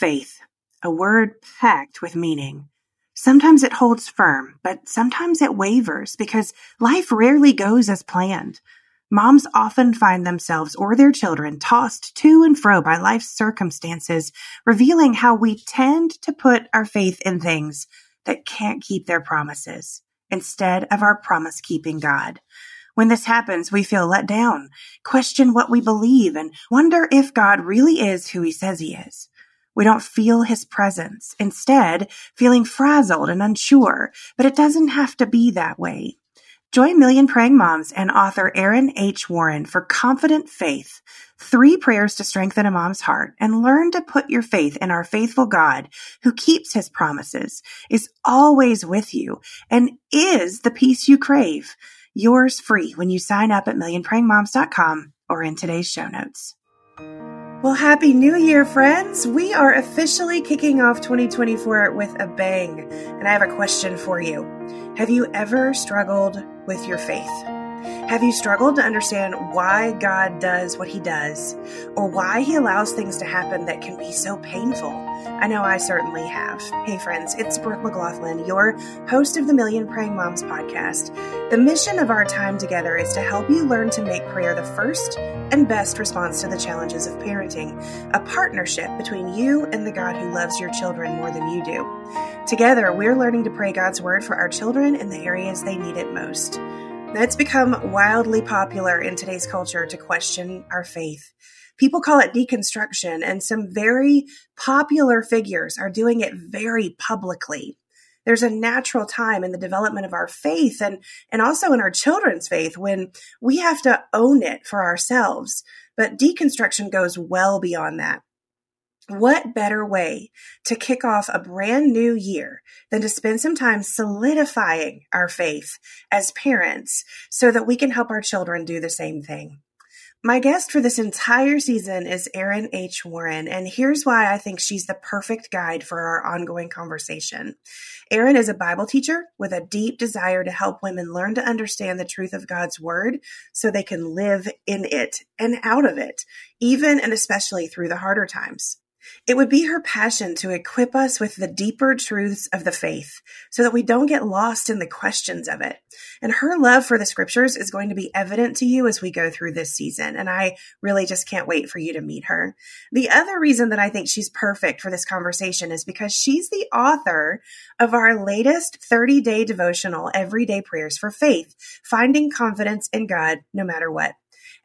faith, a word packed with meaning. Sometimes it holds firm, but sometimes it wavers because life rarely goes as planned. Moms often find themselves or their children tossed to and fro by life's circumstances, revealing how we tend to put our faith in things that can't keep their promises instead of our promise keeping God. When this happens, we feel let down, question what we believe, and wonder if God really is who he says he is. We don't feel his presence, instead, feeling frazzled and unsure, but it doesn't have to be that way. Join Million Praying Moms and author Erin H. Warren for Confident Faith, three prayers to strengthen a mom's heart, and learn to put your faith in our faithful God who keeps his promises, is always with you, and is the peace you crave. Yours free when you sign up at millionprayingmoms.com or in today's show notes. Well, Happy New Year, friends! We are officially kicking off 2024 with a bang, and I have a question for you. Have you ever struggled with your faith? Have you struggled to understand why God does what He does, or why He allows things to happen that can be so painful? I know I certainly have. Hey, friends, it's Brooke McLaughlin, your host of the Million Praying Moms podcast. The mission of our time together is to help you learn to make prayer the first and best response to the challenges of parenting, a partnership between you and the God who loves your children more than you do. Together, we're learning to pray God's word for our children in the areas they need it most. It's become wildly popular in today's culture to question our faith. People call it deconstruction, and some very popular figures are doing it very publicly. There's a natural time in the development of our faith and, and also in our children's faith when we have to own it for ourselves. But deconstruction goes well beyond that. What better way to kick off a brand new year than to spend some time solidifying our faith as parents so that we can help our children do the same thing? My guest for this entire season is Erin H. Warren, and here's why I think she's the perfect guide for our ongoing conversation. Erin is a Bible teacher with a deep desire to help women learn to understand the truth of God's Word so they can live in it and out of it, even and especially through the harder times. It would be her passion to equip us with the deeper truths of the faith so that we don't get lost in the questions of it. And her love for the scriptures is going to be evident to you as we go through this season. And I really just can't wait for you to meet her. The other reason that I think she's perfect for this conversation is because she's the author of our latest 30 day devotional, Everyday Prayers for Faith, Finding Confidence in God No Matter What.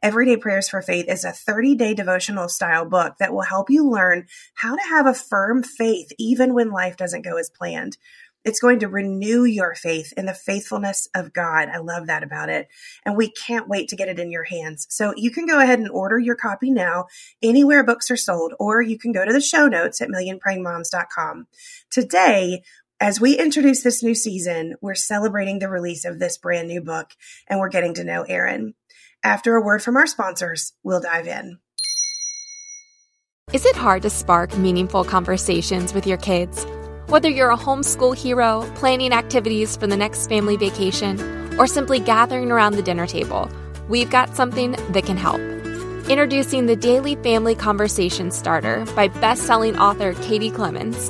Everyday Prayers for Faith is a 30 day devotional style book that will help you learn how to have a firm faith even when life doesn't go as planned. It's going to renew your faith in the faithfulness of God. I love that about it. And we can't wait to get it in your hands. So you can go ahead and order your copy now anywhere books are sold, or you can go to the show notes at millionprayingmoms.com. Today, as we introduce this new season, we're celebrating the release of this brand new book and we're getting to know Erin. After a word from our sponsors, we'll dive in. Is it hard to spark meaningful conversations with your kids? Whether you're a homeschool hero, planning activities for the next family vacation, or simply gathering around the dinner table, we've got something that can help. Introducing the Daily Family Conversation Starter by best-selling author Katie Clemons.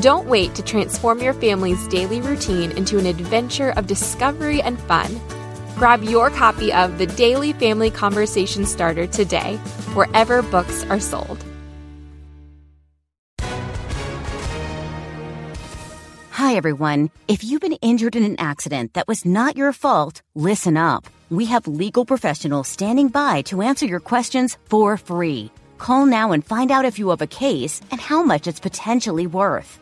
Don't wait to transform your family's daily routine into an adventure of discovery and fun. Grab your copy of the Daily Family Conversation Starter today, wherever books are sold. Hi, everyone. If you've been injured in an accident that was not your fault, listen up. We have legal professionals standing by to answer your questions for free. Call now and find out if you have a case and how much it's potentially worth.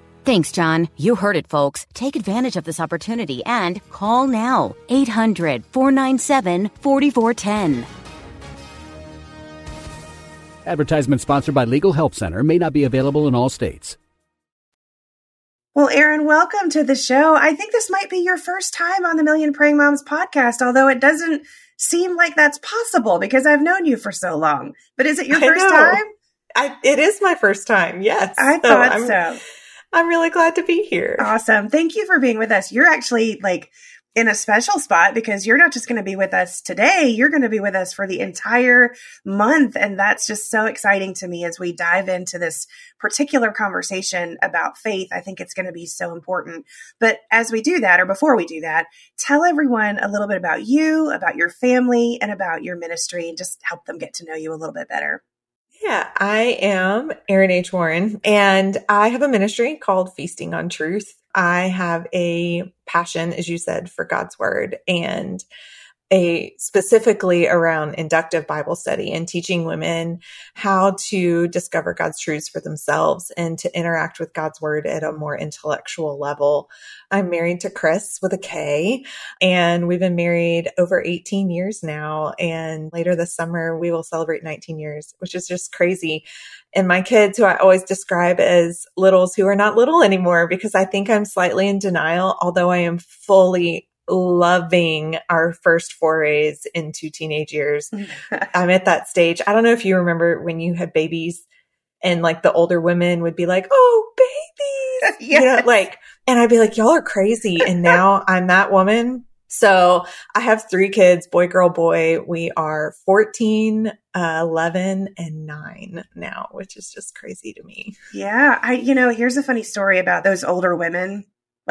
Thanks, John. You heard it, folks. Take advantage of this opportunity and call now. 800 497 4410. Advertisement sponsored by Legal Help Center may not be available in all states. Well, Erin, welcome to the show. I think this might be your first time on the Million Praying Moms podcast, although it doesn't seem like that's possible because I've known you for so long. But is it your I first know. time? I, it is my first time. Yes. I So thought I'm, so. I'm really glad to be here. Awesome. Thank you for being with us. You're actually like in a special spot because you're not just going to be with us today, you're going to be with us for the entire month. And that's just so exciting to me as we dive into this particular conversation about faith. I think it's going to be so important. But as we do that, or before we do that, tell everyone a little bit about you, about your family, and about your ministry, and just help them get to know you a little bit better. Yeah, I am Erin H. Warren, and I have a ministry called Feasting on Truth. I have a passion, as you said, for God's Word and a specifically around inductive Bible study and teaching women how to discover God's truths for themselves and to interact with God's Word at a more intellectual level. I'm married to Chris with a K, and we've been married over 18 years now. And later this summer, we will celebrate 19 years, which is just crazy. And my kids, who I always describe as littles who are not little anymore, because I think I'm slightly in denial, although I am fully loving our first forays into teenage years. I'm at that stage. I don't know if you remember when you had babies and like the older women would be like, Oh, babies, you know, like, and I'd be like, y'all are crazy. And now I'm that woman. So I have three kids, boy, girl, boy. We are 14, uh, 11 and nine now, which is just crazy to me. Yeah, I you know, here's a funny story about those older women.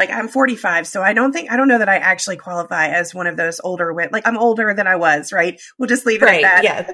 Like I'm 45, so I don't think I don't know that I actually qualify as one of those older women. Like I'm older than I was, right? We'll just leave it Right. at that. Yeah.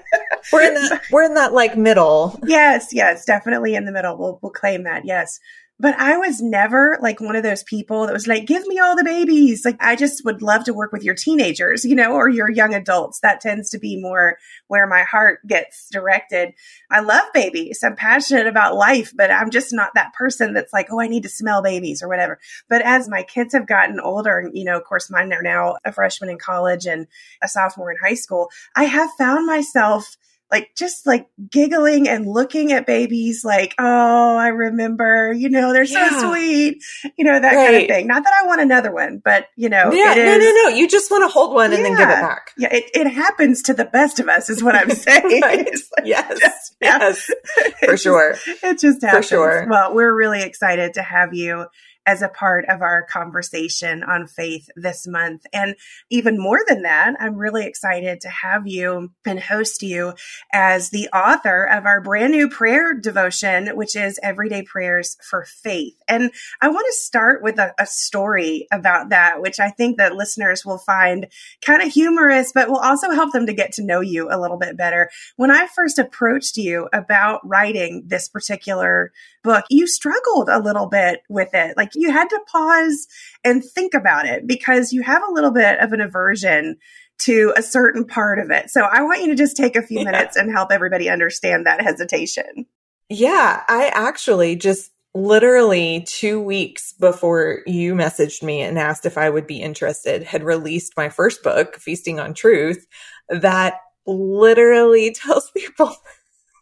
We're in that, we're in that like middle. yes, yes, definitely in the middle. We'll we'll claim that. Yes. But I was never like one of those people that was like, give me all the babies. Like, I just would love to work with your teenagers, you know, or your young adults. That tends to be more where my heart gets directed. I love babies. I'm passionate about life, but I'm just not that person that's like, oh, I need to smell babies or whatever. But as my kids have gotten older, and, you know, of course, mine are now a freshman in college and a sophomore in high school, I have found myself like just like giggling and looking at babies like oh i remember you know they're so Yeah. sweet you know that kind of thing not that i want another one but you know yeah. it No, is no, no. You just want to hold one and then give it back. yeah it, it happens to the best of us is what i'm saying Right. Like- Yes. just- Yes. it For just- sure. it just happens. For sure. Well, we're really excited to have you as a part of our conversation on faith this month. And even more than that, I'm really excited to have you and host you as the author of our brand new prayer devotion, which is Everyday Prayers for Faith. And I want to start with a, a story about that, which I think that listeners will find kind of humorous, but will also help them to get to know you a little bit better. When I first approached you about writing this particular book, you struggled a little bit with it. Like you had to pause and think about it because you have a little bit of an aversion to a certain part of it. So I want you to just take a few Yeah. minutes and help everybody understand that hesitation. Yeah. I actually just literally two weeks before you messaged me and asked if I would be interested, had released my first book, Feasting on Truth, that literally tells people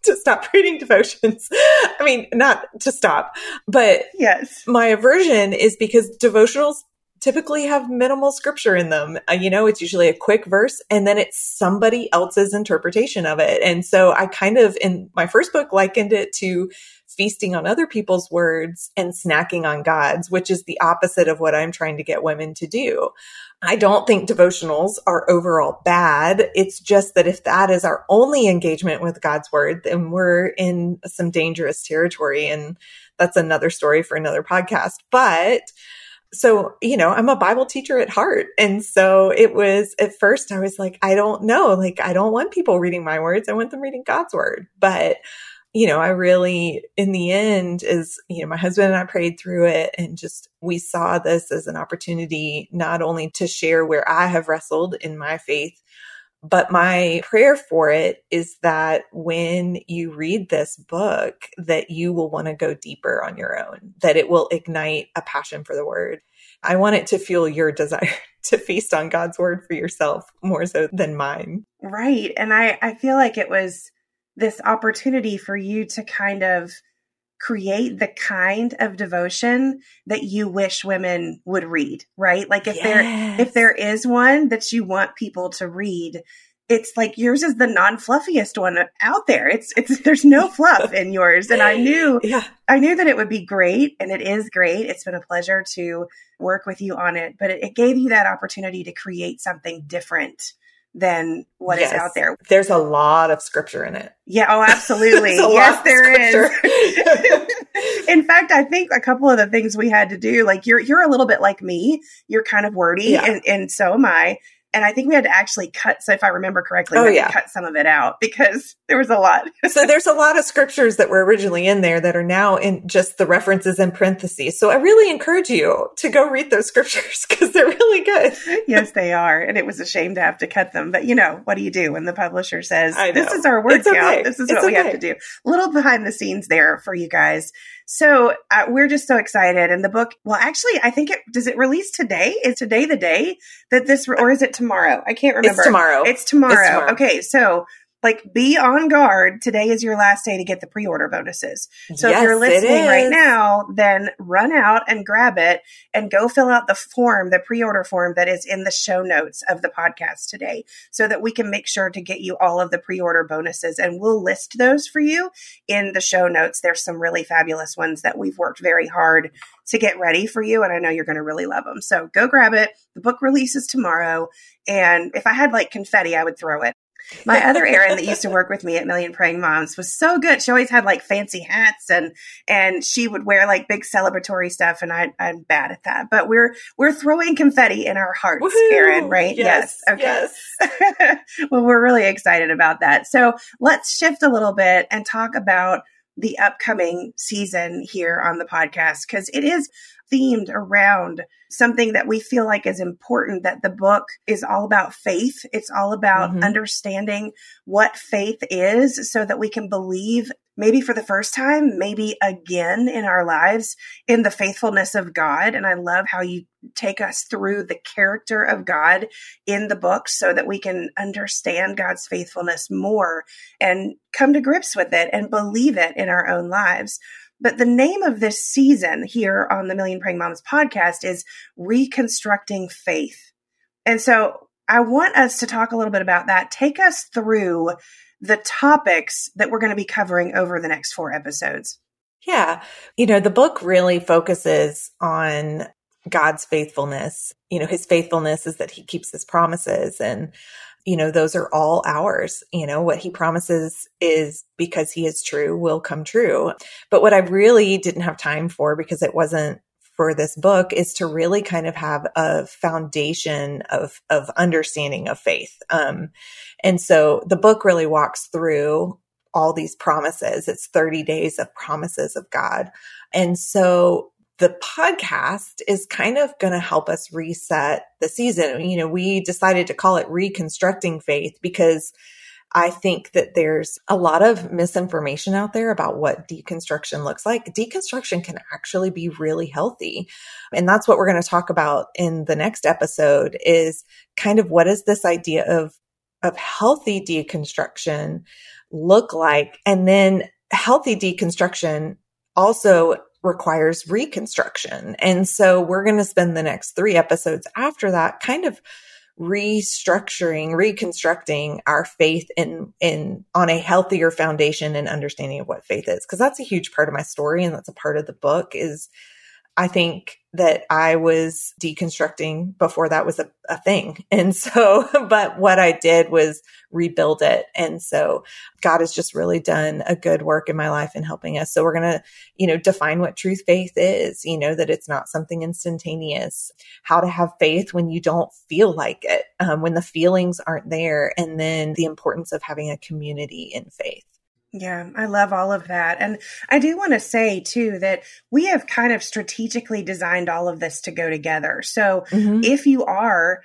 to stop reading devotions. I mean, not to stop, but Yes. my aversion is because devotionals typically have minimal scripture in them. Uh, you know, it's usually a quick verse and then it's somebody else's interpretation of it. And so I kind of, in my first book, likened it to feasting on other people's words and snacking on God's, which is the opposite of what I'm trying to get women to do. I don't think devotionals are overall bad. It's just that if that is our only engagement with God's word, then we're in some dangerous territory. And that's another story for another podcast. But so, you know, I'm a Bible teacher at heart. And so it was at first, I was like, I don't know. Like, I don't want people reading my words. I want them reading God's word. But, you know, I really, in the end, is, you know, my husband and I prayed through it and just we saw this as an opportunity not only to share where I have wrestled in my faith, but my prayer for it is that when you read this book, that you will want to go deeper on your own, that it will ignite a passion for the word. I want it to fuel your desire to feast on God's word for yourself more so than mine. Right. And I, I feel like it was this opportunity for you to kind of create the kind of devotion that you wish women would read, right? Like if yes. there if there is one that you want people to read, it's like yours is the non-fluffiest one out there. It's it's there's no fluff in yours and I knew yeah. I knew that it would be great and it is great. It's been a pleasure to work with you on it, but it, it gave you that opportunity to create something different than what yes. is out there. There's a lot of scripture in it. Yeah, oh absolutely. yes, there is. in fact, I think a couple of the things we had to do, like you're you're a little bit like me. You're kind of wordy yeah. and, and so am I and I think we had to actually cut. So if I remember correctly, oh, yeah. cut some of it out because there was a lot. so there's a lot of scriptures that were originally in there that are now in just the references in parentheses. So I really encourage you to go read those scriptures because they're really good. yes, they are. And it was a shame to have to cut them. But you know, what do you do when the publisher says, this is our word count? Okay. This is it's what okay. we have to do. A little behind the scenes there for you guys. So uh, we're just so excited. And the book, well, actually, I think it does it release today? Is today the day that this, or is it tomorrow? I can't remember. It's tomorrow. It's tomorrow. It's tomorrow. Okay. So like be on guard. Today is your last day to get the pre-order bonuses. So yes, if you're listening right now, then run out and grab it and go fill out the form, the pre-order form that is in the show notes of the podcast today so that we can make sure to get you all of the pre-order bonuses and we'll list those for you in the show notes. There's some really fabulous ones that we've worked very hard to get ready for you and I know you're going to really love them. So go grab it. The book releases tomorrow and if I had like confetti, I would throw it my other Erin that used to work with me at Million Praying Moms was so good. She always had like fancy hats and and she would wear like big celebratory stuff and I I'm bad at that. But we're we're throwing confetti in our hearts, Woo-hoo! Erin, right? Yes. yes. Okay. Yes. well, we're really excited about that. So let's shift a little bit and talk about the upcoming season here on the podcast because it is themed around something that we feel like is important that the book is all about faith. It's all about mm-hmm. understanding what faith is so that we can believe maybe for the first time, maybe again in our lives in the faithfulness of God. And I love how you take us through the character of God in the book so that we can understand God's faithfulness more and come to grips with it and believe it in our own lives. But the name of this season here on the Million Praying Moms podcast is Reconstructing Faith. And so I want us to talk a little bit about that. Take us through the topics that we're going to be covering over the next four episodes. Yeah. You know, the book really focuses on God's faithfulness. You know, his faithfulness is that he keeps his promises and you know, those are all ours. You know, what he promises is because he is true will come true. But what I really didn't have time for because it wasn't for this book is to really kind of have a foundation of, of understanding of faith. Um, and so the book really walks through all these promises. It's 30 days of promises of God. And so the podcast is kind of going to help us reset the season. You know, we decided to call it Reconstructing Faith because I think that there's a lot of misinformation out there about what deconstruction looks like. Deconstruction can actually be really healthy. And that's what we're going to talk about in the next episode is kind of what is this idea of of healthy deconstruction look like? And then healthy deconstruction also requires reconstruction. And so we're going to spend the next three episodes after that kind of restructuring, reconstructing our faith in, in, on a healthier foundation and understanding of what faith is. Cause that's a huge part of my story. And that's a part of the book is I think that I was deconstructing before that was a, a, thing. And so, but what I did was rebuild it. And so God has just really done a good work in my life in helping us. So we're going to, you know, define what truth faith is, you know, that it's not something instantaneous, how to have faith when you don't feel like it, um, when the feelings aren't there, and then the importance of having a community in faith. Yeah, I love all of that. And I do want to say too that we have kind of strategically designed all of this to go together. So mm-hmm. if you are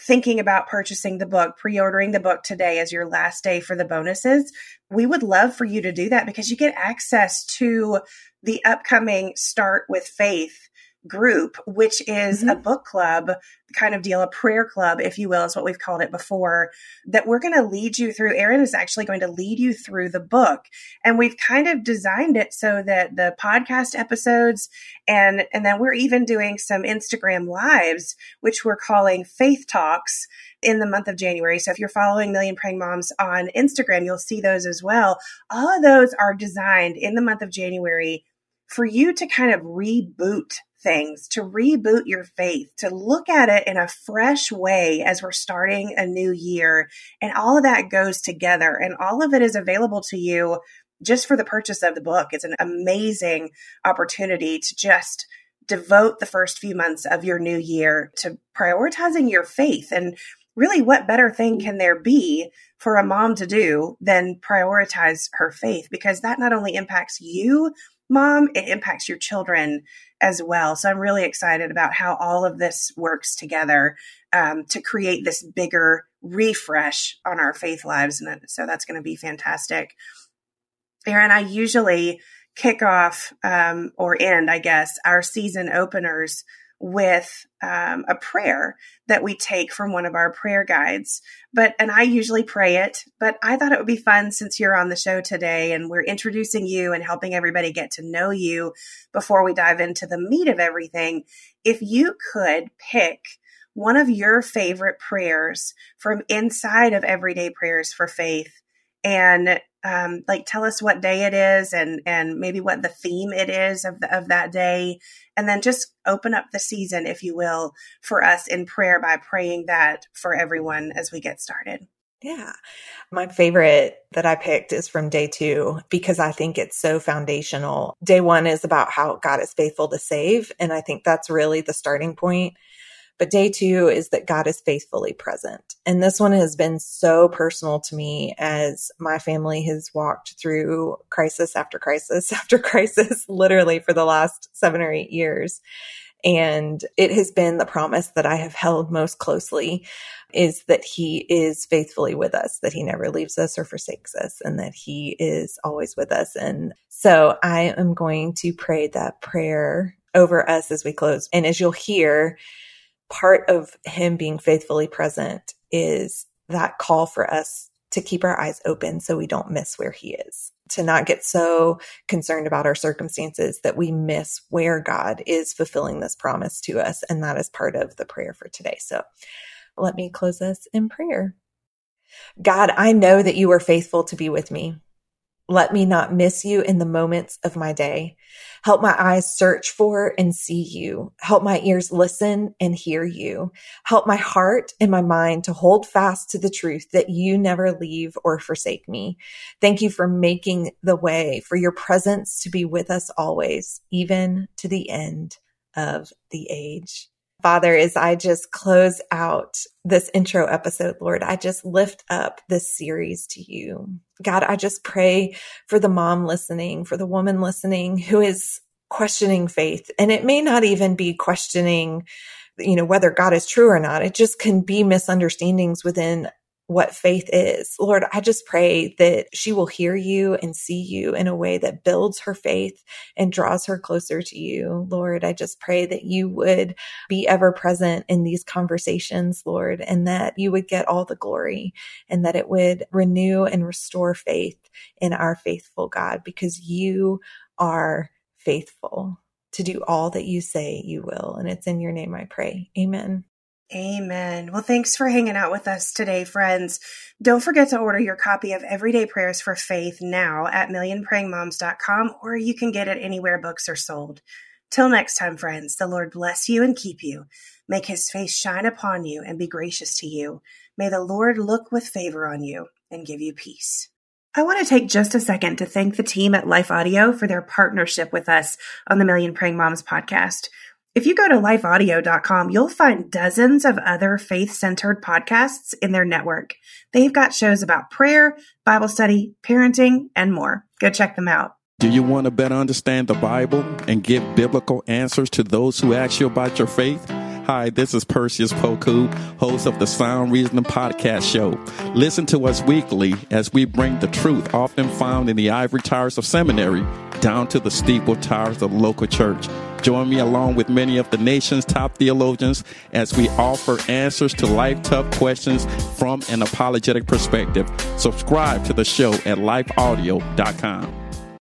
thinking about purchasing the book, pre ordering the book today as your last day for the bonuses, we would love for you to do that because you get access to the upcoming Start with Faith group, which is mm-hmm. a book club kind of deal, a prayer club, if you will, is what we've called it before, that we're going to lead you through. Erin is actually going to lead you through the book. And we've kind of designed it so that the podcast episodes and, and then we're even doing some Instagram lives, which we're calling Faith Talks in the month of January. So if you're following Million Praying Moms on Instagram, you'll see those as well. All of those are designed in the month of January for you to kind of reboot things, to reboot your faith, to look at it in a fresh way as we're starting a new year. And all of that goes together and all of it is available to you just for the purchase of the book. It's an amazing opportunity to just devote the first few months of your new year to prioritizing your faith. And really, what better thing can there be for a mom to do than prioritize her faith? Because that not only impacts you, mom, it impacts your children as well. So I'm really excited about how all of this works together um, to create this bigger refresh on our faith lives. And so that's going to be fantastic. Erin, I usually kick off um, or end, I guess, our season openers with um, a prayer that we take from one of our prayer guides. But, and I usually pray it, but I thought it would be fun since you're on the show today and we're introducing you and helping everybody get to know you before we dive into the meat of everything. If you could pick one of your favorite prayers from inside of Everyday Prayers for Faith and um, like tell us what day it is and and maybe what the theme it is of the, of that day and then just open up the season if you will for us in prayer by praying that for everyone as we get started yeah. My favorite that I picked is from day two because I think it's so foundational. Day one is about how God is faithful to save. And I think that's really the starting point. But day two is that God is faithfully present. And this one has been so personal to me as my family has walked through crisis after crisis after crisis, literally for the last seven or eight years. And it has been the promise that I have held most closely is that he is faithfully with us, that he never leaves us or forsakes us, and that he is always with us. And so I am going to pray that prayer over us as we close. And as you'll hear, part of him being faithfully present is that call for us to keep our eyes open so we don't miss where he is, to not get so concerned about our circumstances that we miss where God is fulfilling this promise to us. And that is part of the prayer for today. So let me close us in prayer. God, I know that you are faithful to be with me. Let me not miss you in the moments of my day. Help my eyes search for and see you. Help my ears listen and hear you. Help my heart and my mind to hold fast to the truth that you never leave or forsake me. Thank you for making the way for your presence to be with us always, even to the end of the age. Father, as I just close out this intro episode, Lord, I just lift up this series to you. God, I just pray for the mom listening, for the woman listening who is questioning faith. And it may not even be questioning, you know, whether God is true or not. It just can be misunderstandings within what faith is. Lord, I just pray that she will hear you and see you in a way that builds her faith and draws her closer to you. Lord, I just pray that you would be ever present in these conversations, Lord, and that you would get all the glory and that it would renew and restore faith in our faithful God because you are faithful to do all that you say you will. And it's in your name I pray. Amen. Amen. Well, thanks for hanging out with us today, friends. Don't forget to order your copy of Everyday Prayers for Faith now at millionprayingmoms.com, or you can get it anywhere books are sold. Till next time, friends, the Lord bless you and keep you. Make his face shine upon you and be gracious to you. May the Lord look with favor on you and give you peace. I want to take just a second to thank the team at Life Audio for their partnership with us on the Million Praying Moms podcast. If you go to lifeaudio.com, you'll find dozens of other faith centered podcasts in their network. They've got shows about prayer, Bible study, parenting, and more. Go check them out. Do you want to better understand the Bible and give biblical answers to those who ask you about your faith? Hi, this is Perseus Poku, host of the Sound Reasoning Podcast Show. Listen to us weekly as we bring the truth often found in the ivory towers of seminary down to the steeple towers of local church. Join me along with many of the nation's top theologians as we offer answers to life tough questions from an apologetic perspective. Subscribe to the show at lifeaudio.com.